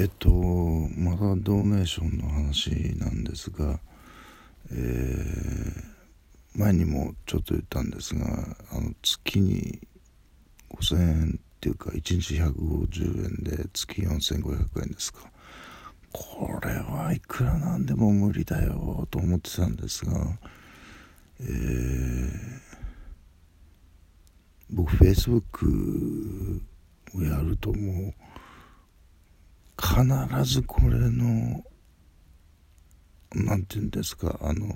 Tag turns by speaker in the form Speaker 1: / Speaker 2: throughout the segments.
Speaker 1: えっとまたドネーションの話なんですが、えー、前にもちょっと言ったんですがあの月に5000円っていうか1日150円で月4500円ですか。これはいくらなんでも無理だよと思ってたんですが、えー、僕フェイスブックをやるともう必ずこれの何て言うんですかあの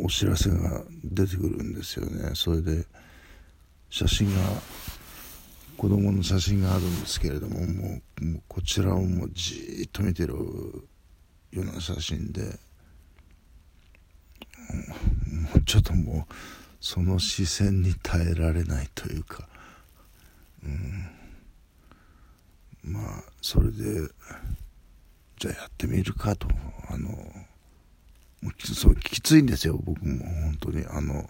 Speaker 1: お知らせが出てくるんですよね。それで写真が子供の写真があるんですけれどももうこちらをもうじっと見てるような写真でもうちょっともうその視線に耐えられないというか、うん、まあそれでじゃあやってみるかと。あのそうきついんですよ僕も。本当に。あの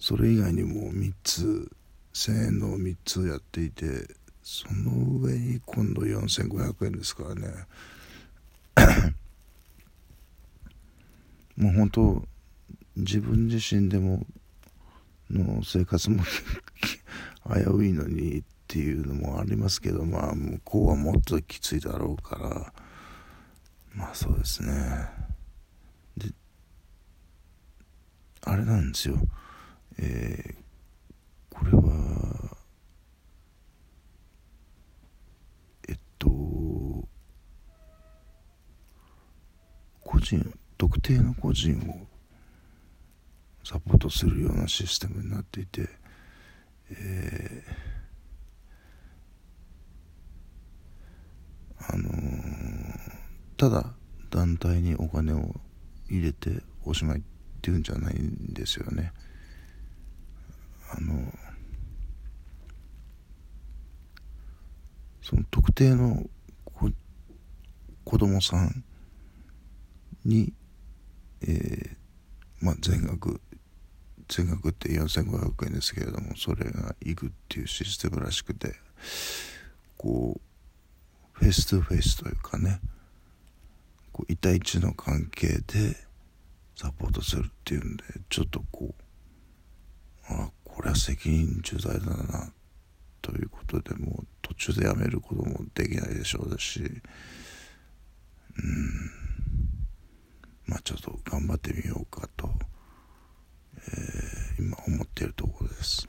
Speaker 1: それ以外にも3つ1000円の3つやっていてその上に今度4500円ですからね。もう本当自分自身でもの生活も 危ういのにっていうのもありますけどまあ向こうはもっときついだろうからまあそうですね。であれなんですよ。えー、これはえっと個人特定の個人をサポートするようなシステムになっていて、えー、あのー、ただ団体にお金を入れておしまいっていうんじゃないんですよね。あのその特定の子供さんに、えー、まあ、全額全額って4500円ですけれどもそれがいくっていうシステムらしくてこう face to face というかねこう1対1の関係でサポートするっていうんでちょっとこうあこれは責任重大だなということでもう途中でやめることもできないでしょうだしうんまあちょっと頑張ってみようかと、えー、今思っているところです。